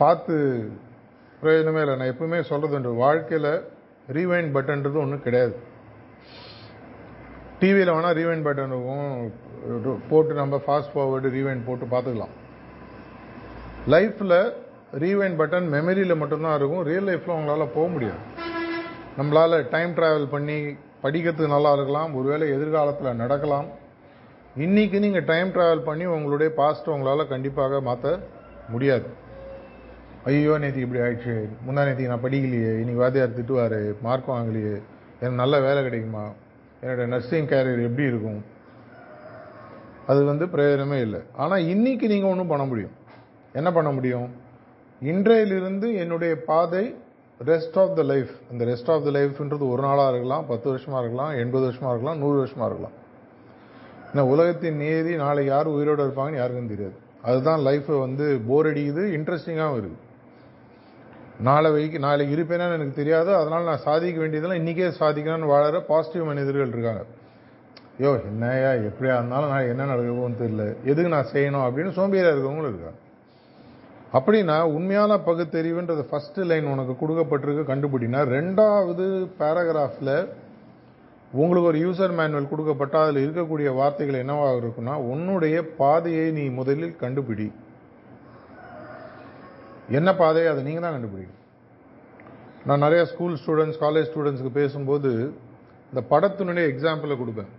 பார்த்து பிரயோஜனமே இல்லை. நான் எப்பவுமே சொல்றது உண்டு வாழ்க்கையில் ரீவைண்ட் பட்டன்றது ஒன்றும் கிடையாது. டிவியில் வேணால் ரீவைண்ட் பட்டன் இருக்கும். போட்டு நம்ம ஃபாஸ்ட் ஃபார்வர்டு ரீவைண்ட் போட்டு பார்த்துக்கலாம். லைஃப்பில் ரீவைண்ட் பட்டன் மெமரியில் மட்டும்தான் இருக்கும். ரியல் லைஃப்பில் உங்களால் போக முடியாது. நம்மளால் டைம் ட்ராவல் பண்ணி படிக்கிறதுக்கு நல்லா இருக்கலாம். ஒருவேளை எதிர்காலத்தில் நடக்கலாம். இன்னைக்கு நீங்கள் டைம் ட்ராவல் பண்ணி உங்களுடைய பாஸ்ட்டை உங்களால் கண்டிப்பாக மாற்ற முடியாது. ஐயோ நேற்று இப்படி ஆயிடுச்சு. முந்தா நேற்று நான் படிக்கலையே. இன்றைக்கி வாத்தியார் திட்டுவார். மார்க் வாங்கலையே. எனக்கு நல்ல வேலை கிடைக்குமா? என்னோடய நர்சிங் கேரியர் எப்படி இருக்கும்? அது வந்து பிரயோஜனமே இல்லை. ஆனால் இன்னைக்கு நீங்கள் ஒன்றும் பண்ண முடியும். என்ன பண்ண முடியும்? இன்றையிலிருந்து என்னுடைய பாதை ரெஸ்ட் ஆஃப் த லைஃப் இந்த ரெஸ்ட் ஆஃப் த லைஃப்ன்றது ஒரு நாளாக இருக்கலாம் பத்து வருஷமாக இருக்கலாம் எண்பது வருஷமாக இருக்கலாம் நூறு வருஷமாக இருக்கலாம். ஏன்னா உலகத்தின் நியதி நாளை யார் உயிரோடு இருப்பாங்கன்னு யாருக்கும் தெரியாது. அதுதான் லைஃப்பை வந்து போர் அடிக்குது இன்ட்ரெஸ்டிங்காகவும் இருக்குது நாளை வைக்க நாளைக்கு இருப்பேனான்னு எனக்கு தெரியாது. அதனால் நான் சாதிக்க வேண்டியதெல்லாம் இன்னைக்கே சாதிக்கணும்னு வாழற பாசிட்டிவ் மனிதர்கள் இருக்காங்க. யோ என்னையா எப்படியா இருந்தாலும் நான் என்ன நடக்க தெரியல. எதுக்கு நான் செய்யணும் அப்படின்னு சோம்பேறியாக இருக்கவங்களும் இருக்கா அப்படின்னா உண்மையான பகுத்தறிவுன்றது ஃபர்ஸ்ட் லைன் உனக்கு கொடுக்கப்பட்டிருக்கு கண்டுபிடினா ரெண்டாவது பேராகிராஃபில் உங்களுக்கு ஒரு யூசர் மேனுவல் கொடுக்கப்பட்டா அதில் இருக்கக்கூடிய வார்த்தைகள் என்னவாக இருக்குன்னா உன்னுடைய பாதையை நீ முதலில் கண்டுபிடி. என்ன பாதை? அதை நீங்கள் தான் கண்டுபிடிக்கணும். நான் நிறைய ஸ்கூல் ஸ்டூடெண்ட்ஸ் காலேஜ் ஸ்டூடெண்ட்ஸ்க்கு பேசும்போது இந்த படத்தினுடைய எக்ஸாம்பிளை கொடுப்பேன்.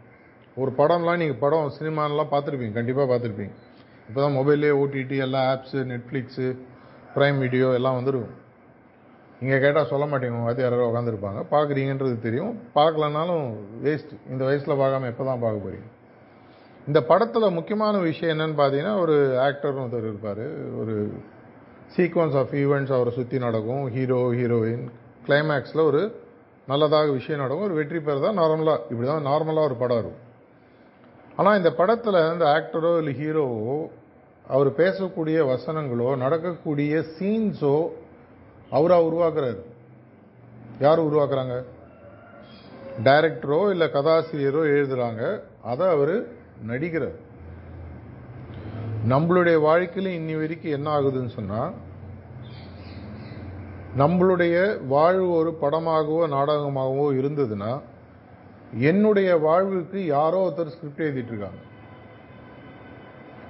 ஒரு படம்லாம் நீங்கள் படம் சினிமாலாம் பார்த்துருப்பீங்க கண்டிப்பாக பார்த்துருப்பீங்க. இப்போ தான் மொபைல்லே ஓடிடி எல்லா ஆப்ஸு நெட்ஃப்ளிக்ஸு ப்ரைம் வீடியோ எல்லாம் வந்துருக்கும். இங்கே கேட்டால் சொல்ல மாட்டேங்க உங்கள் வாத்தி உட்காந்துருப்பாங்க பார்க்குறீங்கன்றது தெரியும். பார்க்கலனாலும் வேஸ்ட் இந்த வயசில் பார்க்காம எப்போ தான் பார்க்க போகிறீங்க இந்த படத்தில் முக்கியமான விஷயம் என்னன்னு பார்த்தீங்கன்னா ஒரு ஆக்டர்னு ஒருத்தர் இருப்பார். ஒரு சீக்வன்ஸ் ஆஃப் ஈவெண்ட்ஸ் அவரை சுற்றி நடக்கும். ஹீரோ ஹீரோயின் கிளைமேக்ஸில் ஒரு நல்லதாக விஷயம் நடக்கும். ஒரு வெற்றி பெற தான் நார்மலாக இப்படி தான் நார்மலாக ஒரு படம் இருக்கும். ஆனால் இந்த படத்தில் இந்த ஆக்டரோ இல்லை ஹீரோவோ அவர் பேசக்கூடிய வசனங்களோ நடக்கக்கூடிய சீன்ஸோ அவராக உருவாக்குறாரு. யார் உருவாக்குறாங்க? டைரக்டரோ இல்லை கதாசிரியரோ எழுதுகிறாங்க அதை அவர் நடிக்கிறார். நம்மளுடைய வாழ்க்கையில் இன்னி வரைக்கும் என்ன ஆகுதுன்னு சொன்னால் நம்மளுடைய வாழ்வு ஒரு படமாகவோ நாடகமாகவோ இருந்ததுன்னா என்னுடைய வாழ்வுக்கு யாரோ ஒருத்தர் ஸ்கிரிப்ட் எழுதிட்டு இருக்காங்க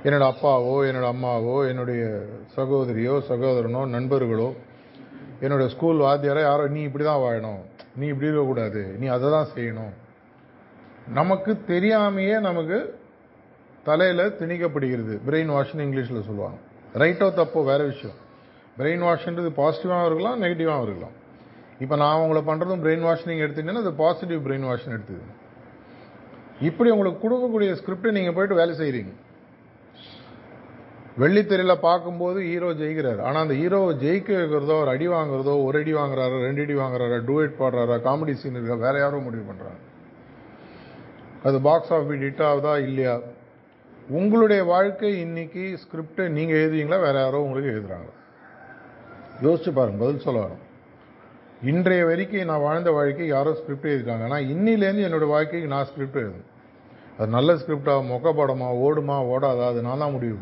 என்னோட அப்பாவோ என்னோட அம்மாவோ என்னுடைய சகோதரியோ சகோதரனோ நண்பர்களோ என்னோட ஸ்கூல் வாத்தியாரோ யாரோ நீ இப்படி தான் வாழணும். நீ இப்படி இருக்கக்கூடாது. நீ அதை தான் செய்யணும். நமக்கு தெரியாமையே நமக்கு தலையில் திணிக்கப்படுகிறது. பிரெயின் வாஷ்னு இங்கிலீஷில் சொல்லுவாங்க. ரைட்டோ தப்போ வேற விஷயம். பிரெயின் வாஷ்ன்றது பாசிட்டிவாகவும் இருக்கலாம் நெகட்டிவாகவும் இருக்கலாம். இப்போ நான் உங்களை பண்ணுறதும் பிரெயின் வாஷ் நீங்கள் எடுத்தீங்கன்னா அது பாசிட்டிவ் பிரெயின் வாஷ்னு எடுத்துது. இப்படி உங்களுக்கு கொடுக்கக்கூடிய ஸ்கிரிப்டை நீங்கள் போயிட்டு வேலை செய்கிறீங்க வெள்ளித்திரையில பார்க்கும்போது ஹீரோ ஜெயிக்கிறார். ஆனால் அந்த ஹீரோவை ஜெயிக்க வைக்கிறதோ ஒரு அடி வாங்குறதோ ஒரு அடி வாங்குறாரா ரெண்டு அடி வாங்குறாரா டூயட் பாடுறாரா காமெடி சீன் இருக்கா வேற யாரோ முடிவு பண்ணுறாங்க அது பாக்ஸ் ஆஃபீஸ் ஹிட் ஆகுதா இல்லையா? உங்களுடைய வாழ்க்கை இன்னைக்கு ஸ்கிரிப்டை நீங்கள் எழுதுவீங்களா வேற யாரோ உங்களுக்கு எழுதுறாங்க யோசிச்சு பாருங்க பதில் சொல்ல வரும் இன்றைய வரைக்கும் நான் வாழ்ந்த வாழ்க்கை யாரோ ஸ்கிரிப்ட் எழுதிருக்காங்க ஆனால் இன்னிலேருந்து என்னோடய வாழ்க்கைக்கு நான் ஸ்கிரிப்ட் எழுதணும். அது நல்ல ஸ்கிரிப்டா மொக்க படமா ஓடுமா ஓடாதா அது நான் தான் முடிவு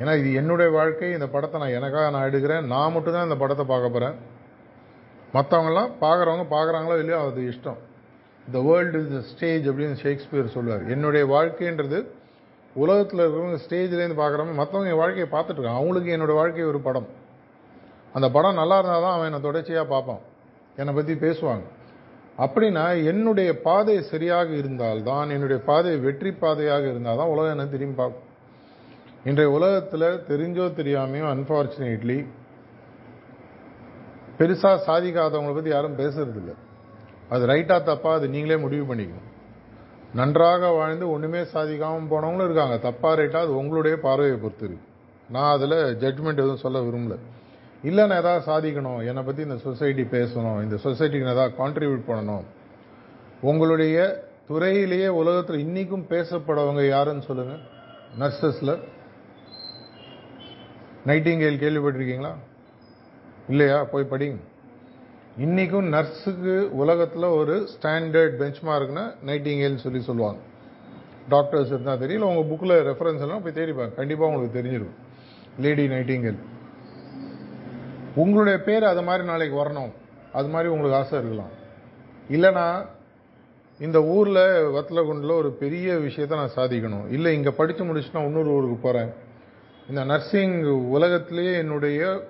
ஏன்னா இது என்னுடைய வாழ்க்கை இந்த படத்தை நான் எனக்காக நான் எடுக்கிறேன். நான் மட்டும் தான் இந்த படத்தை பார்க்க போகிறேன் மற்றவங்களாம் பார்க்குறவங்க பார்க்குறாங்களோ இல்லையோ அது இஷ்டம். The world is the stage அப்படின்னு ஷேக்ஸ்பியர் சொல்லுவார் என்னுடைய வாழ்க்கைன்றது உலகத்தில் இருக்கிறவங்க ஸ்டேஜ்லேருந்து பார்க்குறவங்க மற்றவங்க என் வாழ்க்கையை பார்த்துட்ருக்காங்க அவங்களுக்கு என்னோட வாழ்க்கை ஒரு படம். அந்த படம் நல்லா இருந்தால் தான் அவன் என்னை தொடர்ச்சியாக பார்ப்பான். என்னை பற்றி பேசுவாங்க. அப்படின்னா என்னுடைய பாதை சரியாக இருந்தால்தான் என்னுடைய பாதை வெற்றி பாதையாக இருந்தால் தான் உலகம் என்ன திரும்பி பார்க்கும். இன்றைய உலகத்தில் தெரிஞ்சோ தெரியாமையோ அன்ஃபார்ச்சுனேட்லி பெருசாக சாதிக்காதவங்களை பற்றி யாரும் பேசுறதில்ல. அது ரைட்டாக தப்பாக அது நீங்களே முடிவு பண்ணிக்கணும். நன்றாக வாழ்ந்து ஒன்றுமே சாதிக்காமல் போனவங்களும் இருக்காங்க. தப்பாக ரைட்டாக அது உங்களுடைய பார்வையை பொறுத்து இருக்கு. நான் அதில் ஜட்மெண்ட் எதுவும் சொல்ல விரும்பல. இல்லை நான் எதாவது சாதிக்கணும் என்னை பற்றி இந்த சொசைட்டி பேசணும் இந்த சொசைட்டிக்கு நான் ஏதாவது கான்ட்ரிபியூட் பண்ணணும். உங்களுடைய துறையிலேயே உலகத்தில் இன்றைக்கும் பேசப்படவங்க யாருன்னு சொல்லுங்கள் நர்சஸில் நைட்டிங்கேல் கேள்விப்பட்டிருக்கீங்களா? இல்லையா? போய் படிங்க. இன்றைக்கும் நர்ஸுக்கு உலகத்தில் ஒரு ஸ்டாண்டர்ட் பெஞ்ச்மார்க்னா நைட்டிங்கேல்னு சொல்லி சொல்லுவாங்க. டாக்டர்ஸ் இருந்தால் தெரியல உங்கள் புக்கில் ரெஃபரன்ஸ் எல்லாம் போய் தேடிப்பாங்க. கண்டிப்பாக உங்களுக்கு தெரிஞ்சிருக்கும். லேடி நைட்டிங்கேல் உங்களுடைய பேர் அது மாதிரி நாளைக்கு வரணும். அது மாதிரி உங்களுக்கு ஆசை இருக்கலாம். இல்லைனா இந்த ஊரில் வத்தலகுண்டில் ஒரு பெரிய விஷயத்த நான் சாதிக்கணும். இல்லை இங்கே படித்து முடிச்சு நான் இன்னொரு ஊருக்கு போகிறேன் இந்த நர்சிங் உலகத்திலேயே என்னுடைய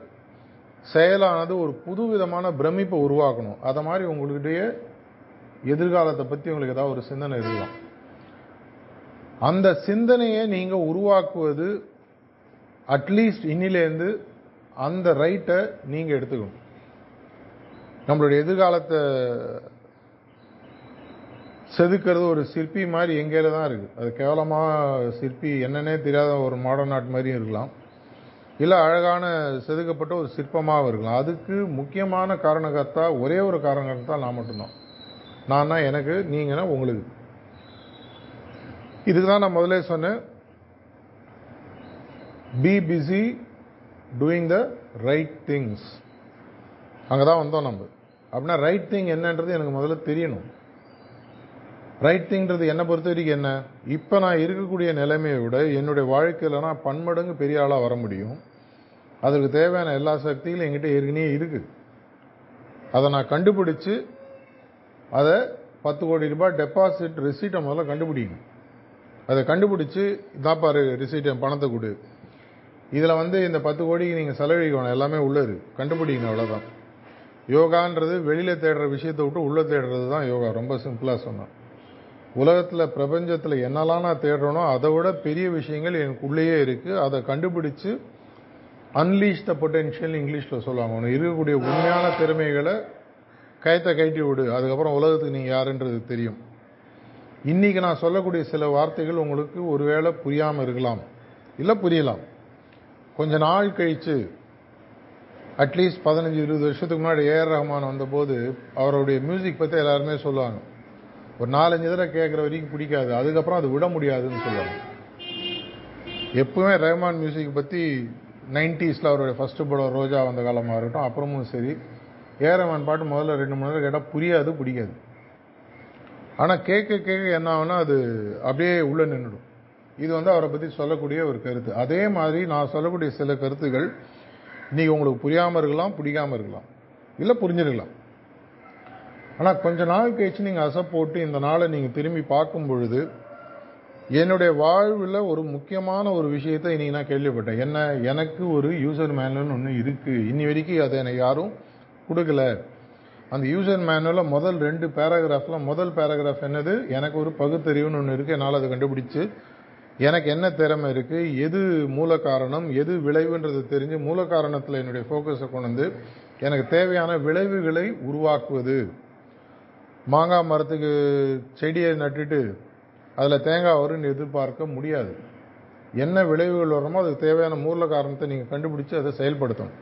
செயலானது ஒரு புதுவிதமான பிரமிப்பை உருவாக்கணும். அதை மாதிரி உங்களுடைய எதிர்காலத்தை பற்றி உங்களுக்கு ஏதாவது ஒரு சிந்தனை இருக்கலாம். அந்த சிந்தனையை நீங்கள் உருவாக்குவது அட்லீஸ்ட் இன்னிலேருந்து அந்த ரைட்டை நீங்கள் எடுத்துக்கணும். நம்மளுடைய எதிர்காலத்தை செதுக்கிறது ஒரு சிற்பி மாதிரி எங்கேயில தான் இருக்குது அது கேவலமாக சிற்பி என்னன்னே தெரியாத ஒரு மாடர்ன் ஆர்ட் மாதிரியும் இருக்கலாம். இல்லை அழகான செதுக்கப்பட்ட ஒரு சிற்பமாகவும் இருக்கலாம். அதுக்கு முக்கியமான காரணகர்த்தா ஒரே ஒரு காரணகர்த்தா நான் மட்டும்தான். நான்னா எனக்கு நீங்கன்னா உங்களுக்கு. இதுக்கு தான் நான் முதலே சொன்னேன். Be busy doing the right things அங்கே தான் வந்தோம் நம்ம. அப்படின்னா ரைட் திங் என்னன்றது எனக்கு முதல்ல தெரியணும். ரைட் திங்கிறது என்னை பொறுத்த வரைக்கும் என்ன? இப்போ நான் இருக்கக்கூடிய நிலைமையை விட என்னுடைய வாழ்க்கையில் நான் பன்மடங்கு பெரிய ஆளாக வர முடியும். அதற்கு தேவையான எல்லா சக்திகளும் என்கிட்ட ஏற்கனவே இருக்குது அதை நான் கண்டுபிடிச்சு அதை பத்து கோடி ரூபாய் டெபாசிட் ரிசீட்டை முதல்ல கண்டுபிடிக்கணும். அதை கண்டுபிடிச்சு இதான் பாரு ரிசீட் என் பணத்தை கொடு. இதில் வந்து இந்த பத்து கோடிக்கு நீங்கள் செலவழிக்கணும். எல்லாமே உள்ளே இருக்குது கண்டுபிடிக்கணும் அவ்வளோதான் யோகான்றது வெளியில் தேடுற விஷயத்தை விட்டு உள்ளே தேடுறது தான் யோகா. ரொம்ப சிம்பிளாக சொன்னேன். உலகத்தில் பிரபஞ்சத்தில் என்னெல்லாம் நான் தேடுறேனோ அதை விட பெரிய விஷயங்கள் எனக்கு உள்ளேயே இருக்குது அதை கண்டுபிடிச்சு அன்லீஷ் த பொட்டென்ஷியல் இங்கிலீஷில் சொல்லுவாங்க ஒன்று இருக்கக்கூடிய உண்மையான திறமைகளை கயத்தை கயட்டி விடு. அதுக்கப்புறம் உலகத்துக்கு நீங்கள் யாருன்றது தெரியும். இன்றைக்கி நான் சொல்லக்கூடிய சில வார்த்தைகள் உங்களுக்கு ஒருவேளை புரியாமல் இருக்கலாம். இல்லை புரியலாம். கொஞ்ச நாள் கழிச்சு அட்லீஸ்ட் பதினஞ்சு இருபது வருஷத்துக்கு முன்னாடி ஏஆர் ரஹ்மான் வந்தபோது அவருடைய மியூசிக் பற்றி எல்லாருமே சொல்லுவாங்க. ஒரு நாலஞ்சு தடவை கேட்குற வரைக்கும் பிடிக்காது அதுக்கப்புறம் அது விட முடியாதுன்னு சொல்லுவாங்க. எப்பவுமே ரஹ்மான் மியூசிக் பற்றி நைன்டிஸில் அவருடைய ஃபஸ்ட்டு படம் ரோஜா வந்த காலமாக இருக்கட்டும் அப்புறமும் சரி. ஏஆர் ரஹ்மான் பாட்டு முதல்ல ரெண்டு மூணு நேரம் கேட்டால் புரியாது பிடிக்காது ஆனால் கேட்க கேட்க என்ன ஆகுனா அது அப்படியே உள்ளே நின்றுடும் இது வந்து அவரை பற்றி சொல்லக்கூடிய ஒரு கருத்து. அதே மாதிரி நான் சொல்லக்கூடிய சில கருத்துகள் இன்னைக்கு உங்களுக்கு புரியாமல் இருக்கலாம் பிடிக்காமல் இருக்கலாம். இல்லை புரிஞ்சிருக்கலாம். ஆனால் கொஞ்ச நாள் கழிச்சு நீங்கள் அசை போட்டு இந்த நாளை நீங்கள் திரும்பி பார்க்கும் பொழுது என்னுடைய வாழ்வில் ஒரு முக்கியமான ஒரு விஷயத்தை இன்னைக்கு நான் கேள்விப்பட்டேன். என்ன? எனக்கு ஒரு யூசர் மேனுவல்னு ஒன்று இருக்குது இன்னி வரைக்கும் அதை எனக்கு யாரும் கொடுக்கல. அந்த யூசர் மேனுவலில் முதல் ரெண்டு பேராகிராஃபில் முதல் பேராகிராஃப் என்னது? எனக்கு ஒரு பகுத்தறிவுன்னு ஒன்று இருக்குது என்னால் அதை கண்டுபிடிச்சு எனக்கு என்ன திறமை இருக்குது எது மூல காரணம்? எது விளைவுன்றது தெரிஞ்சு மூல காரணத்தில் என்னுடைய ஃபோக்கஸை கொண்டு வந்து எனக்கு தேவையான விளைவுகளை உருவாக்குவது. மாங்காய் மரத்துக்கு செடியை நட்டுட்டு அதில் தேங்காய் வரும்னு எதிர்பார்க்க முடியாது. என்ன விளைவுகள் வரணுமோ அதுக்கு தேவையான மூல காரணத்தை நீங்கள் கண்டுபிடிச்சு அதை செயல்படுத்தணும்.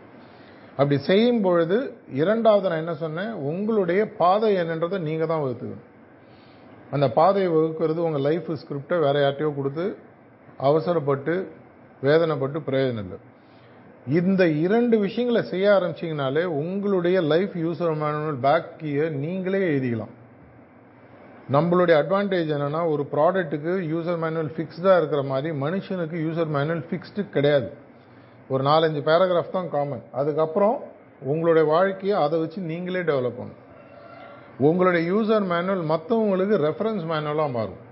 அப்படி செய்யும் பொழுது இரண்டாவது நான் என்ன சொன்னேன்? உங்களுடைய பாதை என்னன்றதை நீங்கள் தான் வகுத்துக்கணும். அந்த பாதையை வகுக்கிறது உங்கள் லைஃப் ஸ்கிரிப்டை வேற யார்ட்டையோ கொடுத்து அவசரப்பட்டு வேதனைப்பட்டு பிரயோஜனம் இல்லை. இந்த இரண்டு விஷயங்களை செய்ய ஆரம்பிச்சிங்கனாலே உங்களுடைய லைஃப் யூசர் மேனுவல் பேக்கியை நீங்களே எழுதிக்கலாம். நம்மளுடைய அட்வான்டேஜ் என்னென்னா ஒரு ப்ராடக்ட்டுக்கு யூசர் மேனுவல் ஃபிக்ஸ்டாக இருக்கிற மாதிரி மனுஷனுக்கு யூசர் மேனுவல் ஃபிக்ஸ்டு கிடையாது. ஒரு நாலஞ்சு பேராகிராஃப் தான் காமன் அதுக்கப்புறம் உங்களுடைய வாழ்க்கையை அதை வச்சு நீங்களே டெவலப் பண்ணும் உங்களுடைய யூசர் மேனுவல் மற்றவங்களுக்கு ரெஃபரன்ஸ் மேனுவலாக மாறும்.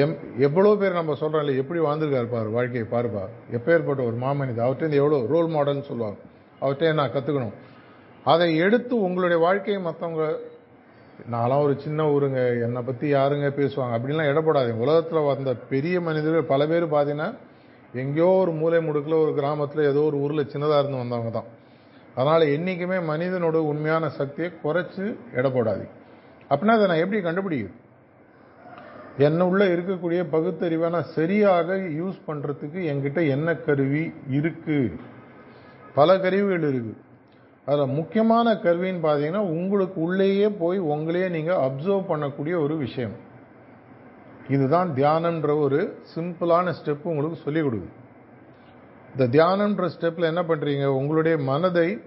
எம் எவ்வளோ பேர் நம்ம சொல்கிறோம் இல்லை எப்படி வாழ்ந்துருக்காரு பாரு வாழ்க்கையை பாருப்பா எப்பேற்பட்ட ஒரு மாமனித அவர்கிட்ட எவ்வளோ ரோல் மாடல்னு சொல்லுவாங்க. அவர்கிட்ட நான் கற்றுக்கணும் அதை எடுத்து உங்களுடைய வாழ்க்கையை மற்றவங்க நான்லாம் ஒரு சின்ன ஊருங்க என்னை பற்றி யாருங்க பேசுவாங்க அப்படின்லாம் இடப்படாதீங்க உலகத்தில் வந்த பெரிய மனிதர்கள் பல பேர் பார்த்தீங்கன்னா எங்கேயோ ஒரு மூலை முடுக்கில் ஒரு கிராமத்தில் ஏதோ ஒரு ஊரில் சின்னதாக இருந்து வந்தவங்க தான். அதனால் என்றைக்குமே மனிதனோட உண்மையான சக்தியை குறைச்சி இடப்படாது அப்படின்னா அதை நான் எப்படி கண்டுபிடிக்கிறது? என்ன உள்ள இருக்கக்கூடிய பகுத்தறிவை நான் சரியாக யூஸ் பண்ணுறதுக்கு என்கிட்ட என்ன கருவி இருக்குது பல கருவிகள் இருக்குது அதில் முக்கியமான கருவின்னு பார்த்தீங்கன்னா உங்களுக்கு உள்ளேயே போய் உங்களையே நீங்கள் அப்சர்வ் பண்ணக்கூடிய ஒரு விஷயம். இதுதான் தியானம்ன்ற ஒரு சிம்பிளான ஸ்டெப் உங்களுக்கு சொல்லிக் கொடுக்குது. இந்த தியானம்ன்ற ஸ்டெப்பில் என்ன பண்ணுறீங்க உங்களுடைய மனதை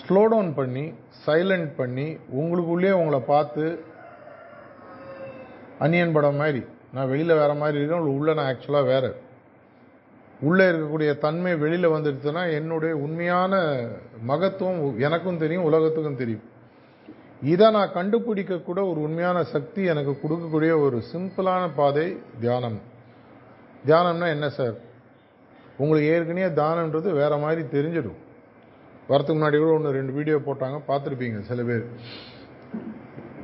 ஸ்லோ டவுன் பண்ணி சைலண்ட் பண்ணி உங்களுக்குள்ளே உங்களை பார்த்து அன்னியன் படம் மாதிரி. நான் வெளியில் வேறு மாதிரி இருக்கேன் உள்ளே நான் ஆக்சுவலாக வேறு. உள்ளே இருக்கக்கூடிய தன்மை வெளியில் வந்துடுச்சுன்னா என்னுடைய உண்மையான மகத்துவம் எனக்கும் தெரியும் உலகத்துக்கும் தெரியும். இதை நான் கண்டுபிடிக்கக்கூட ஒரு உண்மையான சக்தி எனக்கு கொடுக்கக்கூடிய ஒரு சிம்பிளான பாதை தியானம். தியானம்னா என்ன சார்? உங்களுக்கு ஏற்கனவே தானன்றது வேறு மாதிரி தெரிஞ்சிடும். வரத்துக்கு முன்னாடி கூட ஒன்று ரெண்டு வீடியோ போட்டாங்க பார்த்துருப்பீங்க சில பேர்.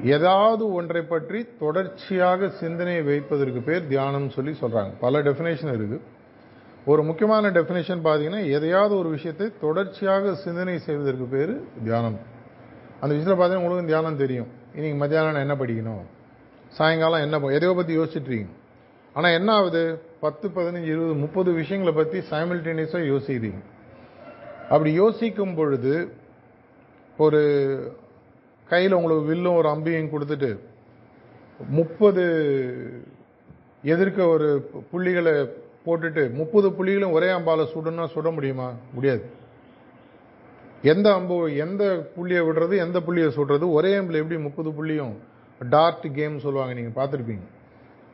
ஏதாவது ஒன்றை பற்றி தொடர்ச்சியாக சிந்தனையை வைப்பதற்கு பேர் தியானம் சொல்லி சொல்கிறாங்க பல டெஃபினேஷன் இருக்குது. ஒரு முக்கியமான டெஃபினேஷன் பார்த்தீங்கன்னா எதையாவது ஒரு விஷயத்தை தொடர்ச்சியாக சிந்தனை செய்வதற்கு பேர் தியானம். அந்த விஷயத்தில் பார்த்தீங்கன்னா உங்களுக்கு தியானம் தெரியும். இன்றைக்கி மத்தியானம் என்ன படிக்கணும்? சாயங்காலம் என்ன ப- எதையோ பற்றி யோசிச்சுட்ருக்கீங்க ஆனால் என்ன ஆகுது? பத்து பதினஞ்சு இருபது முப்பது விஷயங்களை பற்றி சைமில்டேனியஸாக யோசிக்கிறீங்க. அப்படி யோசிக்கும் பொழுது ஒரு கையில் உங்களுக்கு வில்லும் ஒரு அம்பியும் கொடுத்துட்டு முப்பது எதிர்க்க ஒரு புள்ளிகளை போட்டுட்டு முப்பது புள்ளிகளும் ஒரே அம்பால் சுடுன்னா சுட முடியுமா? முடியாது. எந்த அம்பு எந்த புள்ளியை விடுறது எந்த புள்ளியை சுடுறது ஒரே அம்பில் எப்படி முப்பது புள்ளியும் டார்ட் கேம் சொல்லுவாங்க நீங்கள் பார்த்துருப்பீங்க.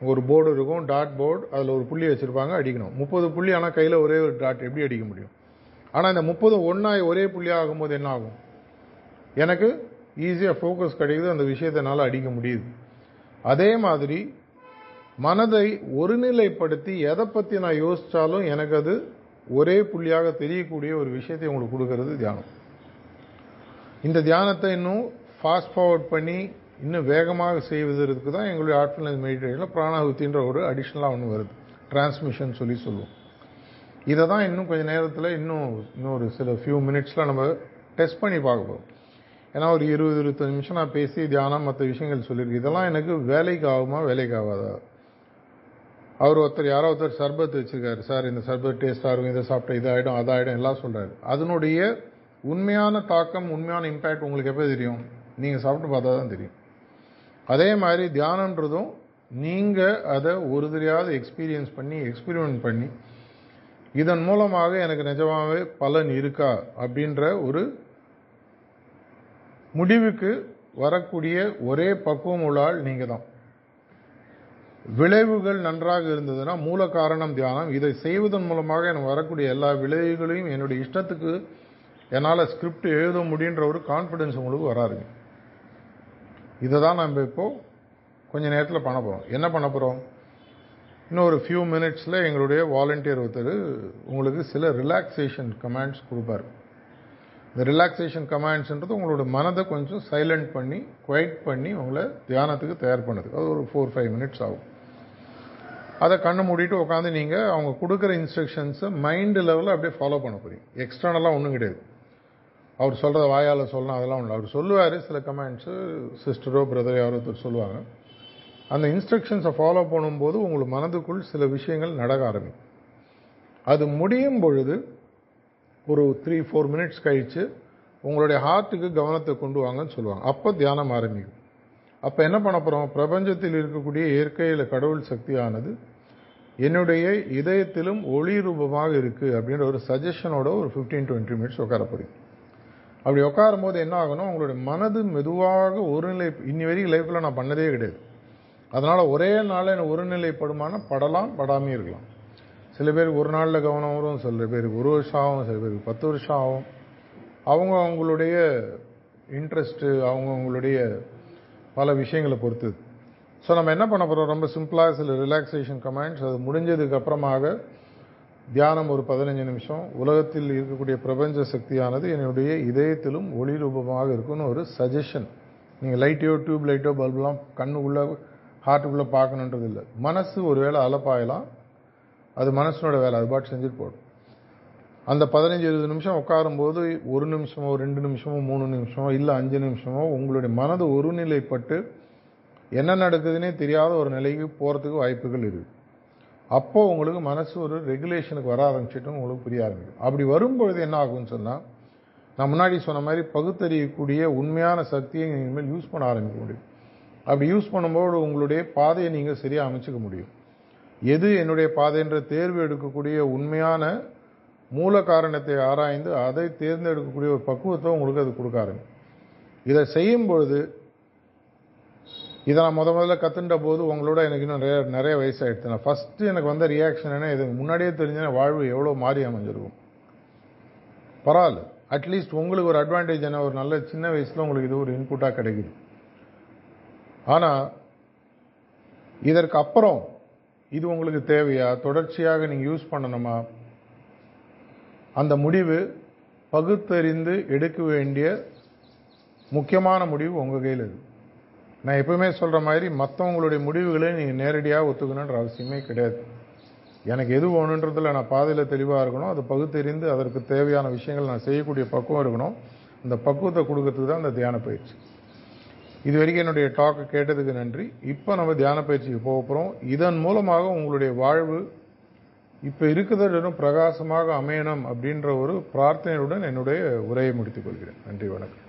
ஒரு போர்டு இருக்கும் டாட் போர்டு அதில் ஒரு புள்ளி வச்சுருப்பாங்க அடிக்கணும். முப்பது புள்ளி ஆனால் கையில் ஒரே ஒரு டாட் எப்படி அடிக்க முடியும்? ஆனால் இந்த முப்பது ஒன்றாய் ஒரே புள்ளியாக ஆகும்போது என்ன ஆகும்? எனக்கு ஈஸியாக ஃபோக்கஸ் கிடைக்குது அந்த விஷயத்தை அடிக்க முடியுது. அதே மாதிரி மனதை ஒருநிலைப்படுத்தி எதை பற்றி நான் யோசித்தாலும் எனக்கு அது ஒரே புள்ளியாக தெரியக்கூடிய ஒரு விஷயத்தை உங்களுக்கு கொடுக்கறது தியானம். இந்த தியானத்தை இன்னும் ஃபாஸ்ட் ஃபார்வர்ட் பண்ணி இன்னும் வேகமாக செய்வதற்கு தான் எங்களுடைய ஆர்ட்ஃபுல்னஸ் மெடிடேஷனில் பிராணாகுத்தின்ற ஒரு அடிஷ்னலாக ஒன்று வருது. டிரான்ஸ்மிஷன் சொல்லி சொல்லுவோம். இதை தான் இன்னும் கொஞ்சம் நேரத்தில் இன்னும் இன்னொரு சில ஃபியூ மினிட்ஸில் நம்ம டெஸ்ட் பண்ணி பார்க்க போகிறோம் ஏன்னா ஒரு இருபது இருபத்தஞ்சு நிமிஷம் நான் பேசி தியானம் மற்ற விஷயங்கள் சொல்லியிருக்கேன் இதெல்லாம் எனக்கு வேலைக்கு ஆகுமா வேலைக்கு ஆகாதா? அவர் ஒருத்தர் யாரோ ஒருத்தர் சர்பத் வச்சுருக்காரு. சார் இந்த சர்பத் டேஸ்ட்டாக இருக்கும் இதை சாப்பிட்டா இதாகிடும் அதாகிடும் எல்லாம் சொல்கிறாரு அதனுடைய உண்மையான தாக்கம் உண்மையான இம்பேக்ட் உங்களுக்கு எப்போ தெரியும்? நீங்கள் சாப்பிட்டு பார்த்தா தான் தெரியும். அதே மாதிரி தியானன்றதும் நீங்கள் அதை ஒரு தெரியாத எக்ஸ்பீரியன்ஸ் பண்ணி எக்ஸ்பீரிமெண்ட் பண்ணி இதன் மூலமாக எனக்கு நிஜமாகவே பலன் இருக்கா? அப்படின்ற ஒரு முடிவுக்கு வரக்கூடிய ஒரே பக்குவம் உள்ள ஆள் நீங்கள் தான் விளைவுகள் நன்றாக இருந்ததுன்னா மூல காரணம் தியானம். இதை செய்வதன் மூலமாக எனக்கு வரக்கூடிய எல்லா விளைவுகளையும் என்னுடைய இஷ்டத்துக்கு என்னால் ஸ்கிரிப்ட் எழுத முடியுன்ற ஒரு கான்ஃபிடென்ஸ் உங்களுக்கு வராதுங்க. இதை தான் நம்ம இப்போ கொஞ்ச நேரத்தில் பண்ண போகிறோம் என்ன பண்ண போகிறோம் இன்னும் ஒரு ஃபியூ மினிட்ஸில் எங்களுடைய வாலண்டியர் ஒருத்தர் உங்களுக்கு சில ரிலாக்ஸேஷன் கமாண்ட்ஸ் கொடுப்பார். இந்த ரிலாக்ஸேஷன் கமாண்ட்ஸ்ன்றது உங்களோட மனதை கொஞ்சம் சைலண்ட் பண்ணி குவைட் பண்ணி உங்களை தியானத்துக்கு தயார் பண்ணதுக்கு அது ஒரு ஃபோர் ஃபைவ் மினிட்ஸ் ஆகும். அதை கண்ணு மூடிட்டு உட்காந்து நீங்கள் அவங்க கொடுக்குற இன்ஸ்ட்ரக்ஷன்ஸை மைண்டு லெவலில் அப்படியே ஃபாலோ பண்ண போறீங்க. எக்ஸ்டர்னலாக ஒன்றும் கிடையாது. அவர் சொல்கிறத வாயால் சொல்லணும் அதெல்லாம் ஒன்று அவர் சொல்லுவார் சில கமெண்ட்ஸு சிஸ்டரோ பிரதரோ யாரோ ஒருத்தர் சொல்லுவாங்க. அந்த இன்ஸ்ட்ரக்ஷன்ஸை ஃபாலோ பண்ணும்போது உங்கள் மனதுக்குள் சில விஷயங்கள் நடக்க ஆரம்பிக்கும். அது முடியும் பொழுது ஒரு த்ரீ ஃபோர் மினிட்ஸ் கழித்து உங்களுடைய ஹார்ட்டுக்கு கவனத்தை கொண்டு வாங்கன்னு சொல்லுவாங்க. அப்போ தியானம் ஆரம்பிக்கும். அப்போ என்ன பண்ண போகிறோம் பிரபஞ்சத்தில் இருக்கக்கூடிய இயற்கையில் கடவுள் சக்தியானது என்னுடைய இதயத்திலும் ஒளி ரூபமாக இருக்குது அப்படின்ற ஒரு சஜஷனோட ஒரு ஃபிஃப்டீன் டுவெண்ட்டி மினிட்ஸ் உட்கார போகிறீங்க அப்படி உட்காரும் போது என்ன ஆகணும்? உங்களுடைய மனது மெதுவாக ஒருநிலை இன்னி வரைக்கும் லைஃப்பில் நான் பண்ணதே கிடையாது. அதனால் ஒரே நாளில் என்ன ஒருநிலைப்படுமான படலாம் படாமே இருக்கலாம். சில பேருக்கு ஒரு நாளில் கவனம் வரும் சில பேருக்கு ஒரு வருஷம் ஆகும் சில பேருக்கு பத்து வருஷம் ஆகும். அவங்க அவங்களுடைய இன்ட்ரெஸ்ட்டு அவங்க அவங்களுடைய பல விஷயங்களை பொறுத்தது. ஸோ நம்ம என்ன பண்ண போகிறோம் ரொம்ப சிம்பிளாக சில ரிலாக்ஸேஷன் கமெண்ட்ஸ் அது முடிஞ்சதுக்கு அப்புறமாக தியானம் ஒரு பதினஞ்சு நிமிஷம். உலகத்தில் இருக்கக்கூடிய பிரபஞ்ச சக்தியானது என்னுடைய இதயத்திலும் ஒளி ரூபமாக இருக்கும்னு ஒரு சஜஷன் நீங்கள் லைட்டையோ டியூப் லைட்டோ பல்பெலாம் கண்ணுக்குள்ளே ஹார்ட்டுக்குள்ளே பார்க்கணுன்றது இல்லை மனசு ஒருவேளை அலப்பாயலாம். அது மனசனோட வேலை அது பாட்டு செஞ்சுட்டு போடும் அந்த பதினஞ்சு இருபது நிமிஷம் உட்காரும்போது ஒரு நிமிஷமோ ரெண்டு நிமிஷமோ மூணு நிமிஷமோ இல்லை அஞ்சு நிமிஷமோ உங்களுடைய மனது ஒருநிலைப்பட்டு என்ன நடக்குதுன்னே தெரியாத ஒரு நிலைக்கு போகிறதுக்கு வாய்ப்புகள் இருக்குது அப்போ உங்களுக்கு மனசு ஒரு ரெகுலேஷனுக்கு வர ஆரம்பிச்சிட்டு உங்களுக்கு புரிய ஆரம்பிக்கும். அப்படி வரும்பொழுது என்ன ஆகும்னு சொன்னால் நான் முன்னாடி சொன்ன மாதிரி பகுத்தறியக்கூடிய உண்மையான சக்தியை நீங்கள் யூஸ் பண்ண ஆரம்பிக்க முடியும். அப்படி யூஸ் பண்ணும்போது உங்களுடைய பாதையை நீங்கள் சரியாக அமைச்சிக்க முடியும். எது என்னுடைய பாதை என்ற தேர்வு எடுக்கக்கூடிய உண்மையான மூல காரணத்தை ஆராய்ந்து அதை தேர்ந்தெடுக்கக்கூடிய ஒரு பக்குவத்தை உங்களுக்கு அது கொடுக்காருங்க இதை செய்யும் பொழுது இதை நான் முத முதல்ல கற்றுண்ட போது உங்களோட எனக்கு இன்னும் நிறைய நிறைய வயசாகிடுச்சு நான் ஃபஸ்ட்டு எனக்கு வந்த ரியாக்ஷன் என்ன இது முன்னாடியே தெரிஞ்சேன்னா வாழ்வு எவ்வளோ மாறி அமைஞ்சிருக்கும். பரவாயில்ல. அட்லீஸ்ட் உங்களுக்கு ஒரு அட்வான்டேஜ் என்ன ஒரு நல்ல சின்ன வயசில் உங்களுக்கு இது ஒரு இன்புட்டாக கிடைக்குது. ஆனால் இதற்கு அப்புறம் இது உங்களுக்கு தேவையா? தொடர்ச்சியாக நீங்கள் யூஸ் பண்ணணுமா? அந்த முடிவு பகுத்தறிந்து எடுக்க வேண்டிய முக்கியமான முடிவு உங்கள் கையில் இது. நான் எப்பவுமே சொல்கிற மாதிரி மற்றவங்களுடைய முடிவுகளை நீங்கள் நேரடியாக ஒத்துக்கணுன்ற அவசியமே கிடையாது. எனக்கு எது வேணுன்றதில் நான் பாதையில் தெளிவாக இருக்கணும். அது பகுத்தறிந்து அதற்கு தேவையான விஷயங்கள் நான் செய்யக்கூடிய பக்குவம் இருக்கணும். அந்த பக்குவத்தை கொடுக்கறதுக்கு தான் அந்த தியான பயிற்சி இது வரைக்கும் என்னுடைய டாக்கை கேட்டதுக்கு நன்றி. இப்போ நம்ம தியான பயிற்சிக்கு போக போகிறோம் இதன் மூலமாக உங்களுடைய வாழ்வு இப்போ இருக்கிறதும் பிரகாசமாக அமையணும் அப்படின்ற ஒரு பிரார்த்தனையுடன் என்னுடைய உரையை முடித்துக் கொள்கிறேன். நன்றி வணக்கம்.